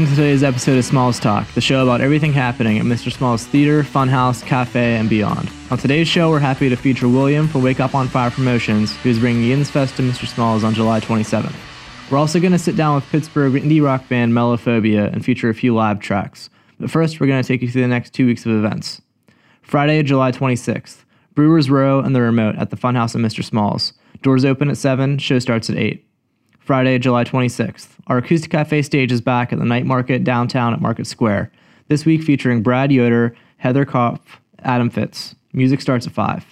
welcome to today's episode of Smalls Talk, the show about everything happening at Mr. Smalls Theater, Funhouse, Cafe, and beyond. On today's show, we're happy to feature William for Wake Up on Fire Promotions, who's bringing Yinzfest to Mr. Smalls on July 27th. We're also going to sit down with Pittsburgh indie rock band Mellowphobia and feature a few live tracks. But first, we're going to take you through the next two weeks of events. Friday, July 26th, Brewers Row and the Remote at the Funhouse at Mr. Smalls. Doors open at 7, show starts at 8. Friday, July 26th. Our Acoustic Cafe stage is back at the Night Market downtown at Market Square. This week featuring Brad Yoder, Heather Kopf, Adam Fitz. Music starts at 5.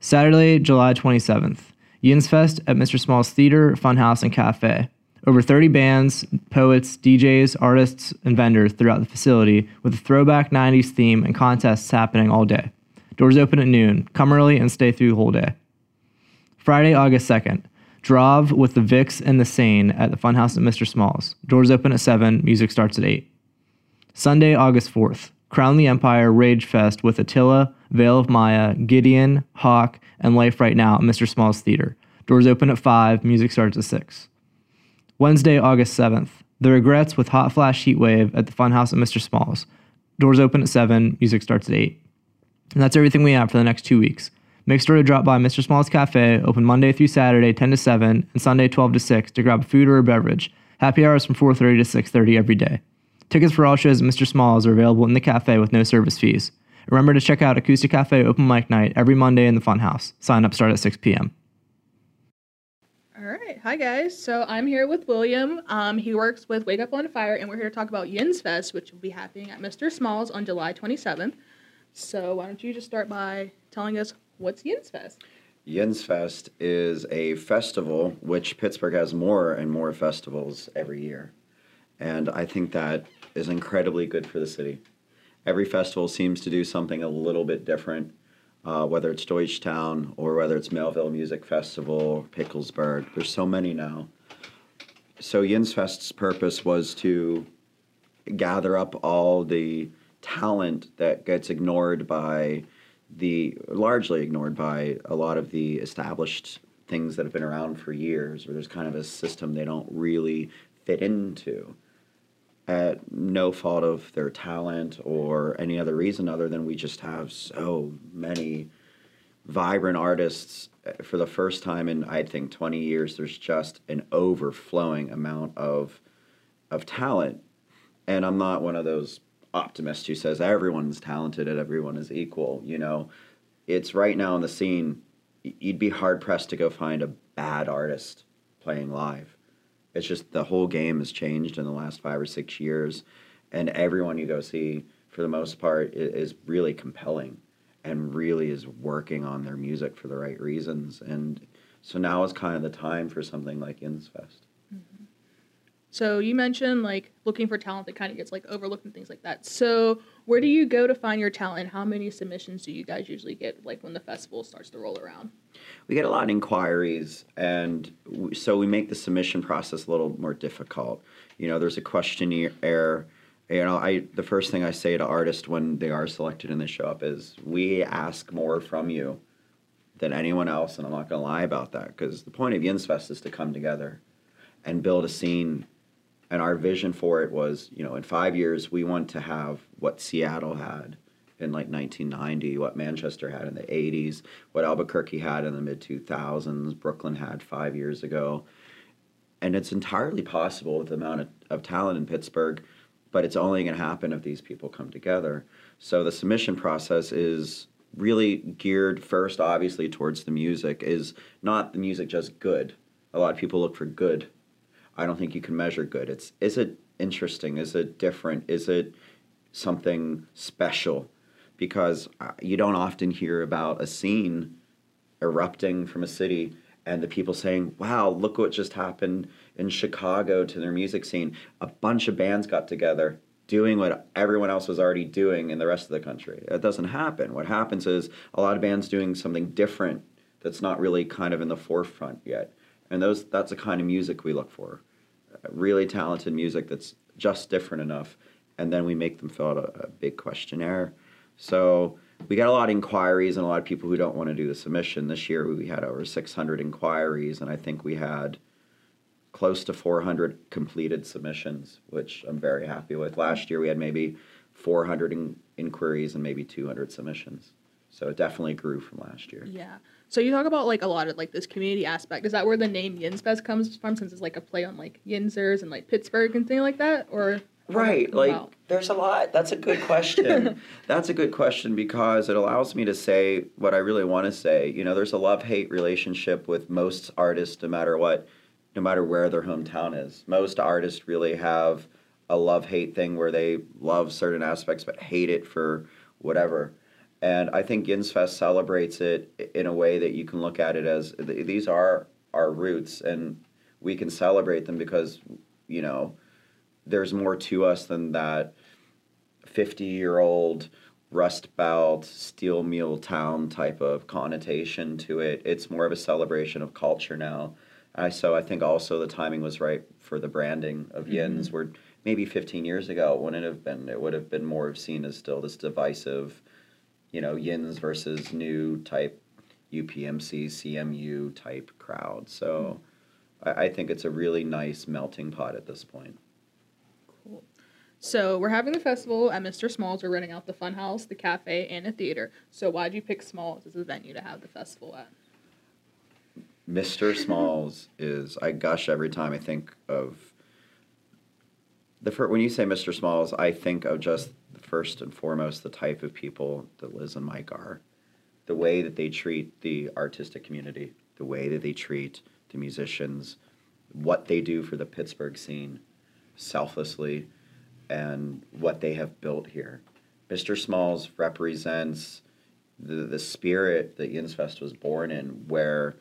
Saturday, July 27th. Yinzfest at Mr. Small's Theater, Funhouse, and Cafe. Over 30 bands, poets, DJs, artists, and vendors throughout the facility with a throwback 90s theme and contests happening all day. Doors open at noon. Come early and stay through the whole day. Friday, August 2nd. Drav with the Vix and the Sane at the Funhouse at Mr. Smalls. Doors open at 7, music starts at 8. Sunday, August 4th. Crown the Empire Rage Fest with Attila, Veil of Maya, Gideon, Hawk, and Life Right Now at Mr. Smalls Theater. Doors open at 5, music starts at 6. Wednesday, August 7th. The Regrets with Hot Flash Heatwave at the Funhouse at Mr. Smalls. Doors open at 7, music starts at 8. And that's everything we have for the next two weeks. Make sure to drop by Mr. Small's Cafe, open Monday through Saturday, 10 to 7, and Sunday, 12 to 6, to grab food or a beverage. Happy hours from 4.30 to 6.30 every day. Tickets for all shows at Mr. Small's are available in the cafe with no service fees. Remember to check out Acoustic Cafe Open Mic Night every Monday in the Funhouse. Sign up start at 6 p.m. All right. Hi, guys. So I'm here with William. Um, he works with Wake Up on Fire, and we're here to talk about Yinzfest, which will be happening at Mr. Smalls on July 27th. So why don't you just start by telling us what's Yinzfest? Yinzfest is a festival which Pittsburgh has more and more festivals every year. And I think that is incredibly good for the city. Every festival seems to do something a little bit different, uh, whether it's Deutschtown or whether it's Millvale Music Festival, Picklesburg. There's so many now. So Yinzfest's purpose was to gather up all the talent that gets ignored by the largely ignored by a lot of the established things that have been around for years, where there's kind of a system they don't really fit into at no fault of their talent or any other reason other than we just have so many vibrant artists eh, for the first time in I think 20 years there's just an overflowing amount of of talent. And I'm not one of those optimist who says everyone's talented and everyone is equal. You know, it's right now in the scene. You'd be hard pressed to go find a bad artist playing live. It's just the whole game has changed in the last five or six years, and everyone you go see, for the most part, is really compelling and really is working on their music for the right reasons. And so now is kind of the time for something like Yinzfest. So you mentioned like looking for talent that kind of gets like overlooked and things like that. So where do you go to find your talent? How many submissions do you guys usually get like when the festival starts to roll around? We get a lot of inquiries, and w- so we make the submission process a little more difficult. You know, there's a questionnaire. You know, I the first thing I say to artists when they are selected and they show up is, "We ask more from you than anyone else," and I'm not to lie about that because the point of Yinzfest is to come together and build a scene and our vision for it was you know in five years we want to have what seattle had in like 1990 what manchester had in the 80s what albuquerque had in the mid 2000s brooklyn had five years ago. And it's entirely possible with the amount of, of talent in pittsburgh but it's only going to happen if these people come together. So the submission process is really geared first obviously towards the music is not the music just good. A lot of people look for good I don't think you can measure good. It's is it interesting? Is it different? Is it something special? Because uh, you don't often hear about a scene erupting from a city and the people saying, "Wow, look what just happened in Chicago to their music scene. A bunch of bands got together." Doing what everyone else was already doing in the rest of the country. It doesn't happen. What happens is a lot of bands doing something different that's not really kind of in the forefront yet and those that's the kind of music we look for really talented music that's just different enough and then we make them fill out a, a, big questionnaire so we got a lot of inquiries and a lot of people who don't want to do the submission this year we had over 600 inquiries and i think we had close to 400 completed submissions, which I'm very happy with. Last year we had maybe 400 in- inquiries and maybe 200 submissions. So it definitely grew from last year. Yeah. So you talk about like a lot of like this community aspect. Is that where the name Yinzfest comes from? Since it's like a play on like Yinzers and like Pittsburgh and thing like that, or Right. Like, there's a lot. That's a good question. That's a good question because it allows me to say what I really want to say. You know, there's a love hate relationship with most artists, no matter what, no matter where their hometown is. Most artists really have a love hate thing where they love certain aspects but hate it for whatever. And I think Yinzfest celebrates it in a way that you can look at it as th- these are our roots and we can celebrate them because, you know, there's more to us than that 50 year old rust belt steel mill town type of connotation to it. It's more of a celebration of culture now. I, so i think also the timing was right for the branding of mm-hmm. yins where maybe 15 years ago it wouldn't have been it would have been more seen as still this divisive you know yins versus new type upmc cmu type crowd so I, I think it's a really nice melting pot at this point Cool. So we're having the festival at Mr. Smalls. We're renting out the fun house, the cafe, and a theater. So why'd you pick Smalls as a venue to have the festival at? Mr. Smalls is I gush every time I think of the fir- when you say Mr. Smalls, I think of just first and foremost the type of people that Liz and Mike are, the way that they treat the artistic community, the way that they treat the musicians, what they do for the Pittsburgh scene, selflessly, and what they have built here. Mr. Smalls represents the the spirit that Yinzfest was born in, where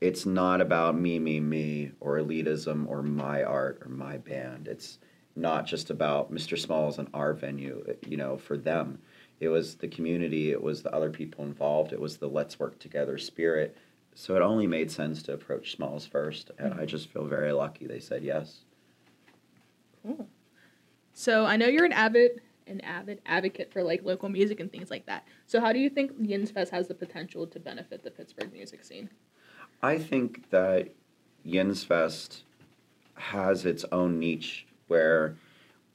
it's not about me, me, me, or elitism, or my art, or my band. It's not just about Mr. Smalls and our venue. You know, for them, it was the community, it was the other people involved, it was the let's work together spirit. So it only made sense to approach Smalls first, and I just feel very lucky they said yes. Cool. So I know you're an avid an avid advocate for like local music and things like that. So how do you think Yinzfest has the potential to benefit the Pittsburgh music scene? I think that Yinzfest has its own niche where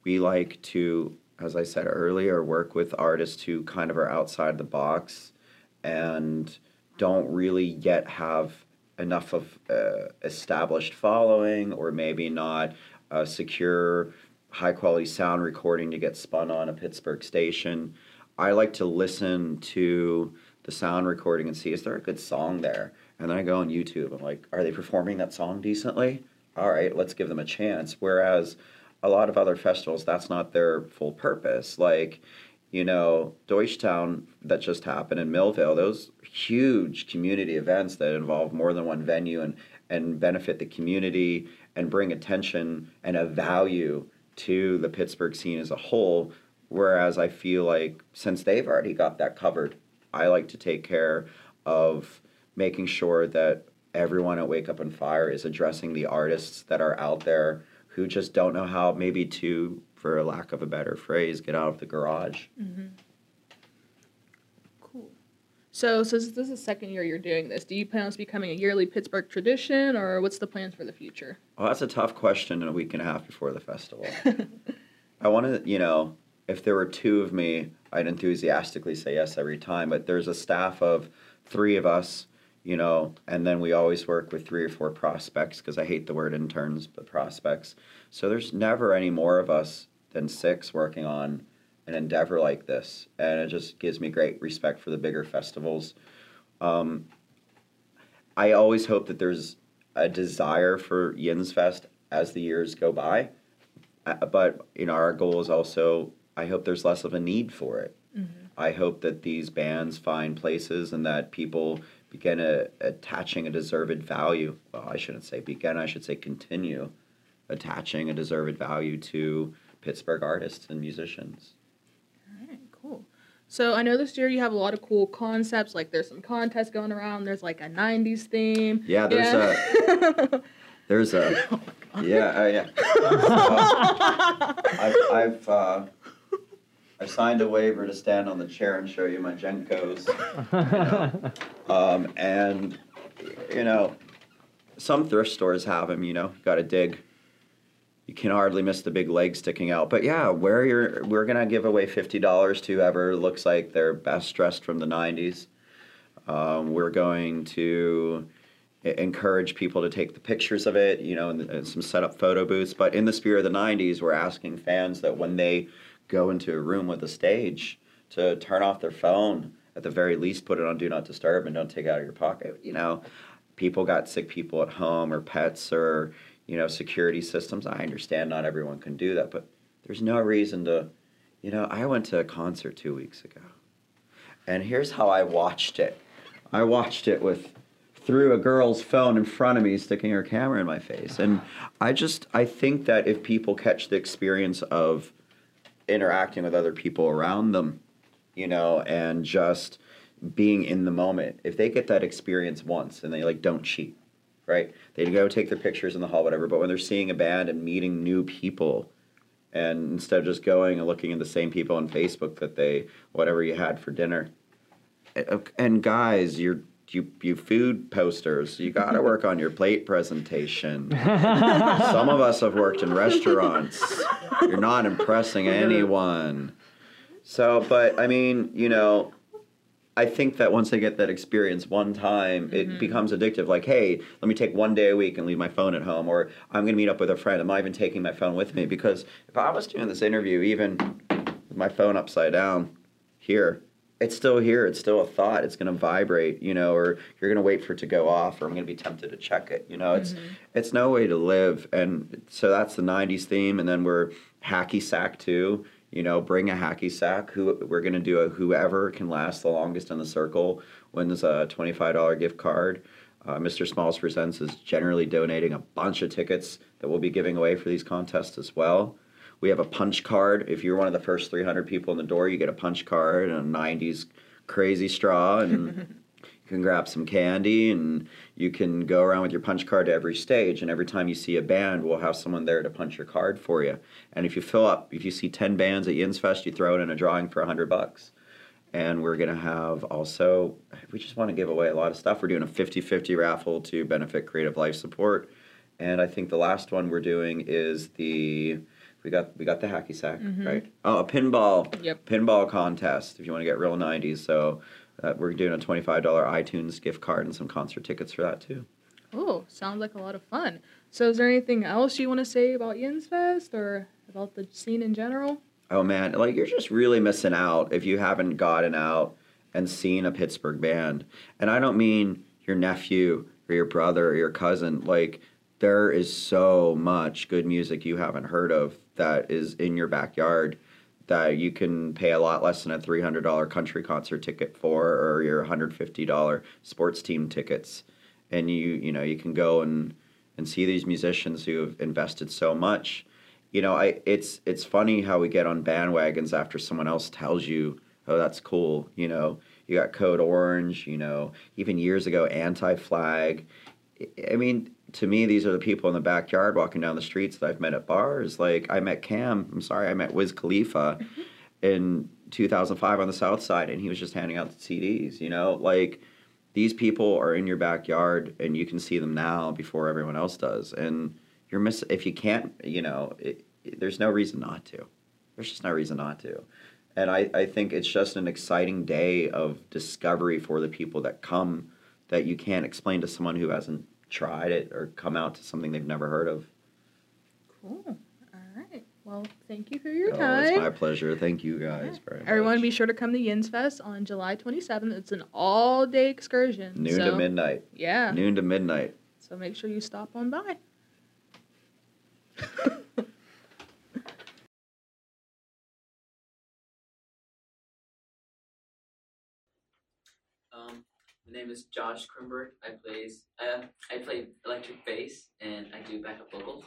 we like to, as I said earlier, work with artists who kind of are outside the box and don't really yet have enough of uh, established following or maybe not a secure high quality sound recording to get spun on a Pittsburgh station. I like to listen to the sound recording and see is there a good song there? And then I go on YouTube. I'm like, are they performing that song decently? All right, let's give them a chance. Whereas a lot of other festivals, that's not their full purpose. Like, you know, Deutschtown that just happened in Millvale, those huge community events that involve more than one venue and, and benefit the community and bring attention and a value to the Pittsburgh scene as a whole. Whereas I feel like since they've already got that covered, I like to take care of making sure that everyone at Wake Up and Fire is addressing the artists that are out there who just don't know how, maybe to, for lack of a better phrase, get out of the garage. Mm-hmm. Cool. So since this is the second year you're doing this, do you plan on this becoming a yearly Pittsburgh tradition or what's the plans for the future? Well, that's a tough question in a week and a half before the festival. I want to, you know, if there were two of me, I'd enthusiastically say yes every time. But there's a staff of three of us, you know, and then we always work with three or four prospects because I hate the word interns, but prospects. So there's never any more of us than six working on an endeavor like this. And it just gives me great respect for the bigger festivals. Um, I always hope that there's a desire for Yinzfest as the years go by. Uh, but you know, our goal is also I hope there's less of a need for it. I hope that these bands find places and that people begin a, attaching a deserved value. Well, I shouldn't say begin. I should say continue attaching a deserved value to Pittsburgh artists and musicians. All right, cool. So I know this year you have a lot of cool concepts. Like there's some contests going around. There's like a '90s theme. Yeah, there's a. There's a yeah, uh, yeah. Uh, I've I've uh, I signed a waiver to stand on the chair and show you my JNCOs, you know. um, and you know, some thrift stores have them. You know, got to dig. You can hardly miss the big leg sticking out. But yeah, where you're, we're gonna give away fifty dollars to whoever looks like they're best dressed from the '90s. Um, we're going to encourage people to take the pictures of it, you know, and, and some set up photo booths. But in the spirit of the '90s, we're asking fans that when they go into a room with a stage, to turn off their phone. At the very least, put it on do not disturb and don't take it out of your pocket. You know, people got sick people at home or pets or you know security systems. I understand not everyone can do that, but there's no reason to. You know, I went to a concert two weeks ago, and here's how I watched it. I watched it with through a girl's phone in front of me sticking her camera in my face and i just i think that if people catch the experience of interacting with other people around them you know and just being in the moment. If they get that experience once and they like don't cheat right? They go take their pictures in the hall whatever but when they're seeing a band and meeting new people and instead of just going and looking at the same people on facebook that they whatever you had for dinner eh, and guys you're you you food posters. You got to work on your plate presentation. Some of us have worked in restaurants. You're not impressing anyone. So, but I mean, you know, I think that once they get that experience one time, it Mm-hmm. becomes addictive. Like, hey, let me take one day a week and leave my phone at home, or I'm going to meet up with a friend. I'm not even taking my phone with me because if I was doing this interview, even with my phone upside down here, it's still here. It's still a thought. It's going to vibrate, you know, or you're going to wait for it to go off, or I'm going to be tempted to check it. You know, it's it's no way to live. And so that's the '90s theme, and then we're hacky sack too. You know, bring a hacky sack. Who we're going to do a whoever can last the longest in the circle wins a twenty-five dollar gift card. Uh, Mr. Smalls Presents is generally donating a bunch of tickets that we'll be giving away for these contests as well. We have a punch card. If you're one of the first 300 people in the door, you get a punch card and a 90s crazy straw, and you can grab some candy, and you can go around with your punch card to every stage. And every time you see a band, we'll have someone there to punch your card for you. And if you fill up, if you see 10 bands at Yinzfest, you throw it in a drawing for 100 bucks. And we're going to have also, we just want to give away a lot of stuff. We're doing a 50 50 raffle to benefit Creative Life Support. And I think the last one we're doing is the we got we got the hacky sack right. Oh, a pinball Yep. pinball contest if you want to get real '90s. So uh, we're doing a twenty five dollar iTunes gift card and some concert tickets for that too. Oh, sounds like a lot of fun. So, is there anything else you want to say about Yinzfest or about the scene in general? Oh man, like you're just really missing out if you haven't gotten out and seen a Pittsburgh band. And I don't mean your nephew or your brother or your cousin. Like there is so much good music you haven't heard of that is in your backyard that you can pay a lot less than a $300 country concert ticket for or your $150 sports team tickets. And you you know, you can go and and see these musicians who have invested so much you know, I it's it's funny how we get on bandwagons after someone else tells you, "Oh, that's cool." You know, you got Code Orange. You know, even years ago, Anti Flag. I mean, to me, these are the people in the backyard walking down the streets that I've met at bars. Like I met Cam. I'm sorry, I met Wiz Khalifa mm-hmm. in 2005 on the South Side, and he was just handing out the CDs. You know, like these people are in your backyard, and you can see them now before everyone else does, and you're miss if you can't you know it, it- there's no reason not to there's just no reason not to and I, I think it's just an exciting day of discovery for the people that come that you can't explain to someone who hasn't tried it or come out to something they've never heard of Cool. All right. Well, thank you for your oh, time. it's my pleasure thank you guys much Everyone, be sure to come to Yinzfest on July 27th. It's an all-day excursion. noon so, to midnight Yeah. noon to midnight So make sure you stop on by. my name is Josh Krimberg. I plays uh, I play electric bass and I do backup vocals.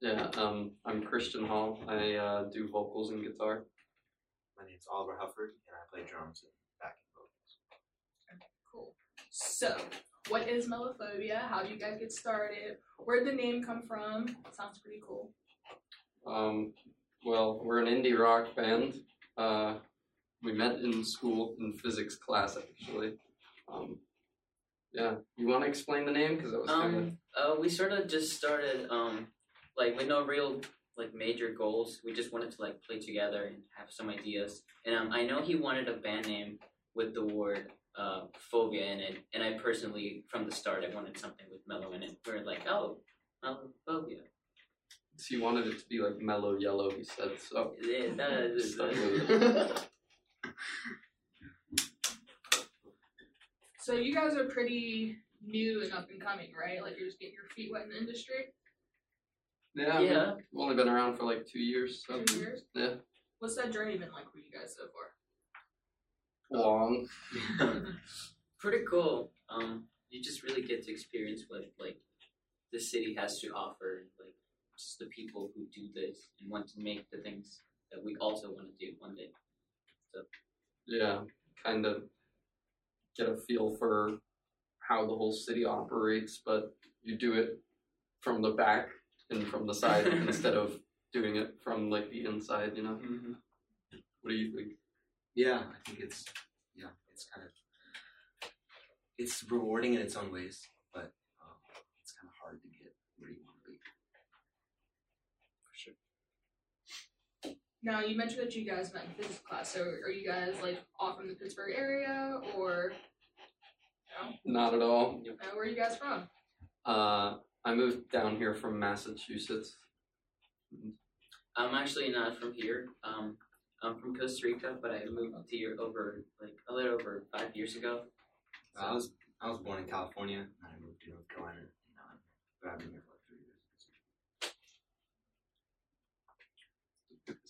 Yeah, um, I'm Christian Hall. I uh, do vocals and guitar. My name's Oliver Hufford, and I play drums and backing vocals. Cool. So, what is Mellowphobia? How did you guys get started? Where did the name come from? Sounds pretty cool. Um, well, we're an indie rock band. Uh, we met in school in physics class, actually. Um, Yeah. You want to explain the name? Because that was kind of. Um, uh, we sort of just started, um, like with no real like major goals. We just wanted to like play together and have some ideas. And um, I know he wanted a band name with the word uh, phobia in it, and I personally, from the start, I wanted something with mellow in it. We are like, oh, mellow phobia. So he wanted it to be like mellow yellow. He said so. Yeah, that is, Stuck with it. So you guys are pretty new and up and coming, right? Like you're just getting your feet wet in the industry. Yeah. Yeah. We've only been around for like two years. So. Two years. Yeah. What's that journey been like for you guys so far? Long. pretty cool. Um, you just really get to experience what like the city has to offer, and like just the people who do this and want to make the things that we also want to do one day. Yeah. Kind of get a feel for how the whole city operates, but you do it from the back and from the side instead of doing it from like the inside. You know. Mm-hmm. What do you think? Yeah, I think it's yeah, it's kind of it's rewarding in its own ways, but um, it's kind of hard to get where you want to be. Now you mentioned that you guys met in physics class. So are you guys like all from the Pittsburgh area, or No? Not at all. uh, where are you guys from? Uh, I moved down here from Massachusetts. I'm actually not from here. Um, I'm from Costa Rica, but I moved here over like a little over five years ago. I was I was born in California, and I moved to North Carolina, and but I've been here for like three years.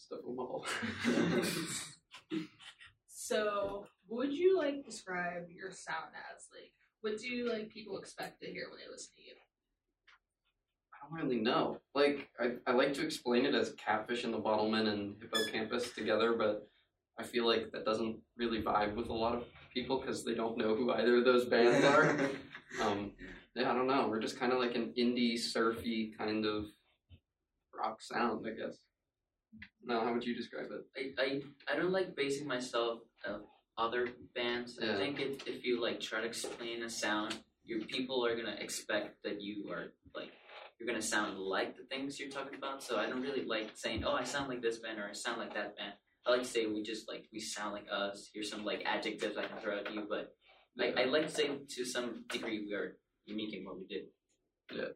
Stuff them all. So would you like describe your sound as? Like, what do like people expect to hear when they listen to you? I don't really know. Like, I, I like to explain it as catfish and the bottlemen and Hippo Campus together, but I feel like that doesn't really vibe with a lot of people because they don't know who either of those bands are. Um, yeah, I don't know. We're just kind of like an indie, surfy kind of rock sound, I guess. No, how would you describe it? I, I, I don't like basing myself of other bands. Yeah. I think if, if you like try to explain a sound, your people are gonna expect that you are like you're gonna sound like the things you're talking about. So I don't really like saying, oh, I sound like this band or I sound like that band. I like to say we just like we sound like us. Here's some like adjectives I can throw at you, but I, I like to say to some degree we are unique in what we do.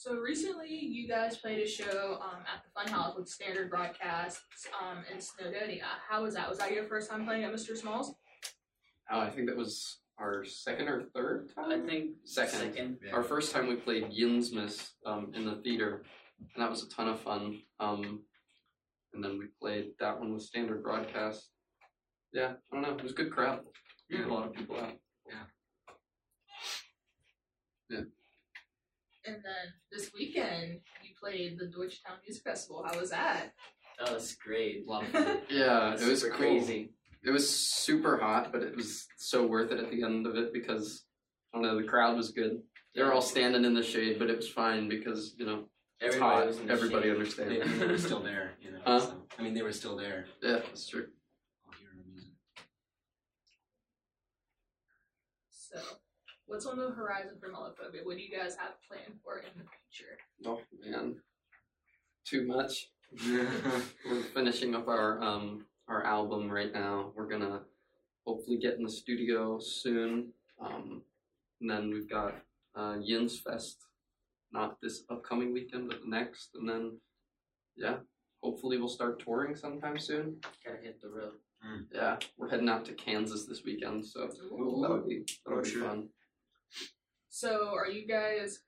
So recently, you guys played a show um, at the Funhouse with Standard Broadcasts um, in Snowdonia. How was that? Was that your first time playing at Mr. Smalls? Oh, I think that was our second or third time. I think Second. second. Yeah. Our first time we played Yinzmas um, in the theater, and that was a ton of fun. Um, and then we played that one with standard broadcast. Yeah, I don't know. It was a good crowd. Yeah. A lot of people out. And then this weekend, you played the Deutschtown Music Festival. How was that? That was great. A lot. Yeah, it was Super cool. crazy. It was super hot, but it was so worth it at the end of it because I don't know. The crowd was good. They were all standing in the shade, but it was fine because you know it's Everybody hot. was in the Everybody shade. understands. They, I mean, they were still there, you know. Huh? So, I mean, they were still there. Yeah, that's true. All hearing our music. So, what's on the horizon for Mellowphobia? What do you guys have planned for in the future? Oh man, too much. We're finishing up our um our album right now. We're gonna hopefully get in the studio soon. Um, and then we've got uh, Yinzfest, not this upcoming weekend, but the next. And then yeah, hopefully we'll start touring sometime soon. Gotta hit the road. Yeah, we're heading out to Kansas this weekend, so that'll be that'll Oh, be sure. fun. So, are you guys,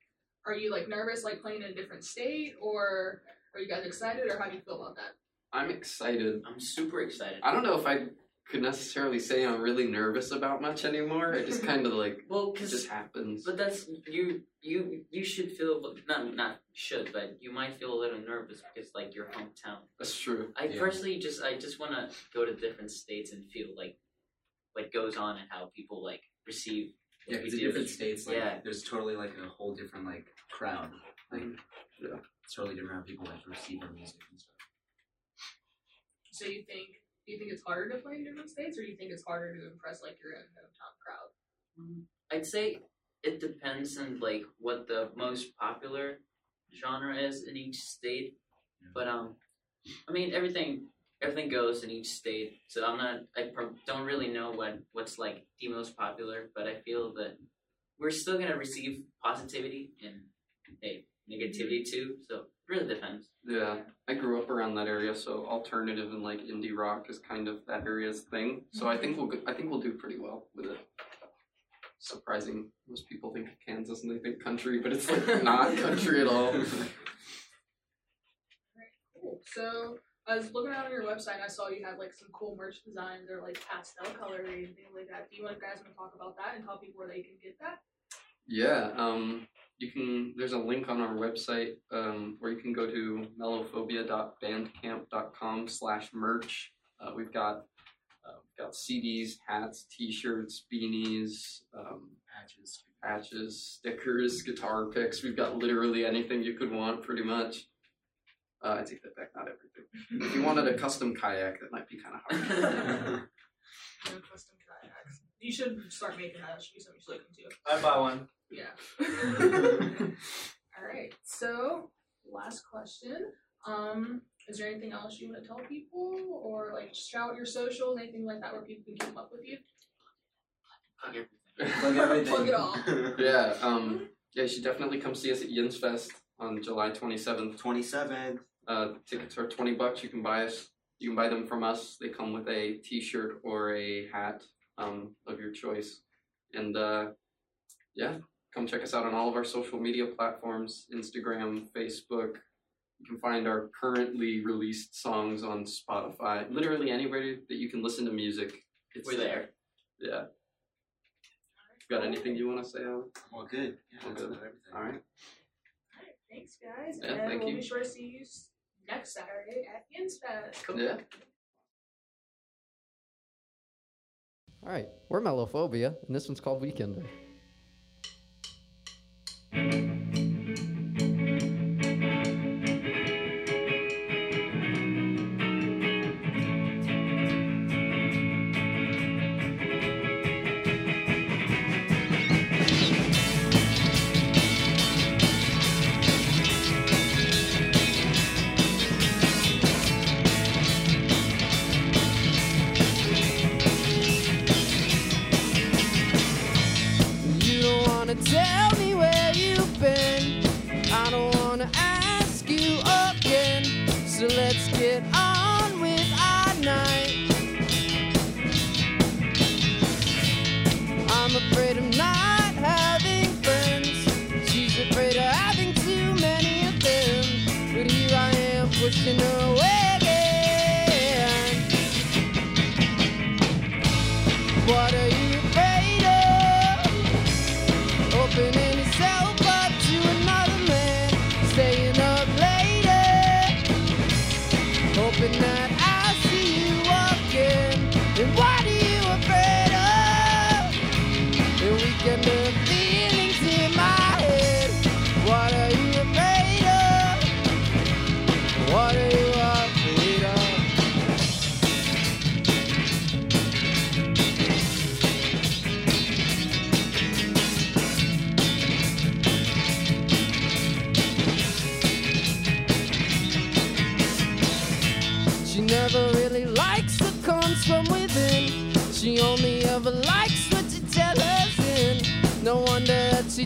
are you like nervous, like playing in a different state, or are you guys excited, or how do you feel about that? I'm excited. I'm super excited. I don't know if I could necessarily say I'm really nervous about much anymore. It just kind of like Well, it because just happens. But that's you. You you should feel not not should, but you might feel a little nervous because like your hometown. That's true. I Yeah. personally just I just want to go to different states and feel like what goes on and how people like receive. Yeah, because in different states, like, Yeah. there's totally like a whole different like crowd. Like, Yeah. it's totally different how people like receive our music and stuff. So, you think Do you think it's harder to play in different states, or do you think it's harder to impress like your own hometown crowd? I'd say it depends on like what the most popular genre is in each state. But um, I mean everything everything goes in each state. So I'm not I pro- don't really know what what's like the most popular. But I feel that we're still gonna receive positivity and hey, negativity too. So it really depends. Yeah, I grew up around that area, so alternative and like indie rock is kind of that area's thing. So I think we'll I think we'll do pretty well with it. Surprising, most people think of Kansas and they think country, but it's like not country at all. Cool. So I was looking out on your website and I saw you had like some cool merch designs or like pastel coloring and things like that. Do you want to guys want to talk about that and tell people where they can get that? Yeah, um, you can. There's a link on our website um, where you can go to mellowphobia.bandcamp.com slash merch. Uh, we've got uh, we've got CDs, hats, T-shirts, beanies, um, Patches. patches, stickers, guitar picks. We've got literally anything you could want, pretty much. Uh, I take that back, not everything. If you wanted a custom kayak, that might be kind of hard. No custom kayaks. You should start making that. That should be something you should look into. I buy one. Yeah. All right. So, last question. Um, is there anything else you want to tell people, or like shout your socials, anything like that, where people can keep up with you? Fuck everything. Plug everything. Plug it all. yeah, um, yeah, you should definitely come see us at Yinzfest on July 27th. 27th. Uh, tickets are 20 bucks. You can buy us. You can buy them from us. They come with a T-shirt or a hat um, of your choice. And uh, yeah, come check us out on all of our social media platforms: Instagram, Facebook. You can find our currently released songs on Spotify. Literally anywhere that you can listen to music. It's We're there. Yeah. Got anything you want to say, Alan? Well, good. Yeah, Well, that's good. everything. All right. Alright, thanks guys. Yeah, and thank we'll you. be sure to see you s- next Saturday at Yinzfest. Yeah. All right, we're Mellowphobia, and this one's called Weekender.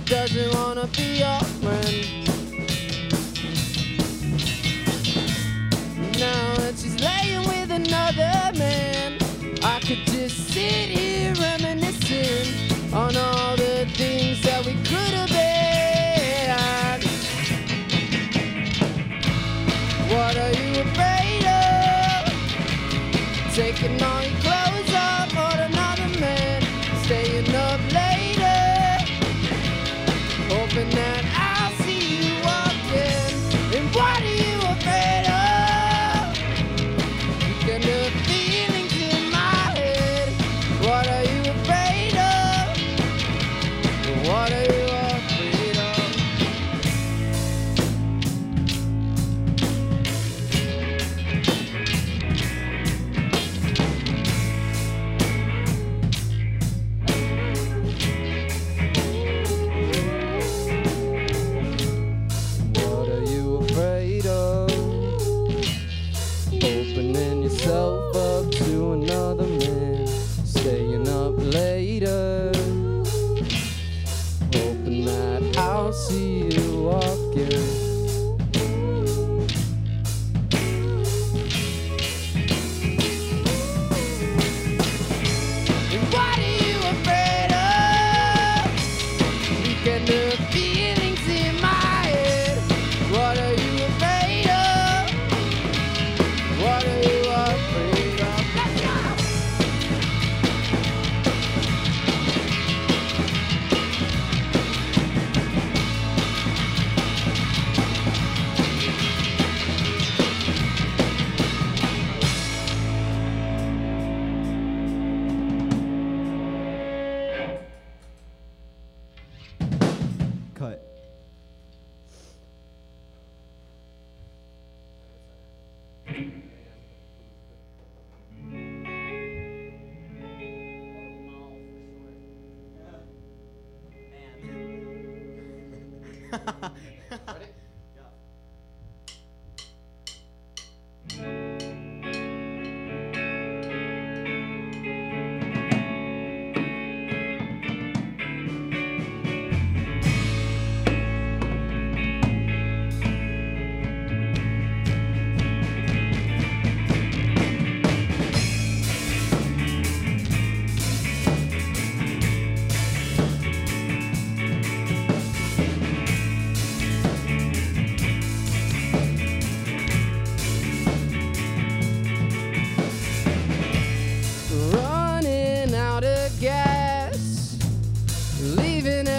Doesn't wanna be your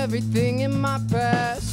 everything in my past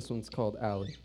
This one's called Alley.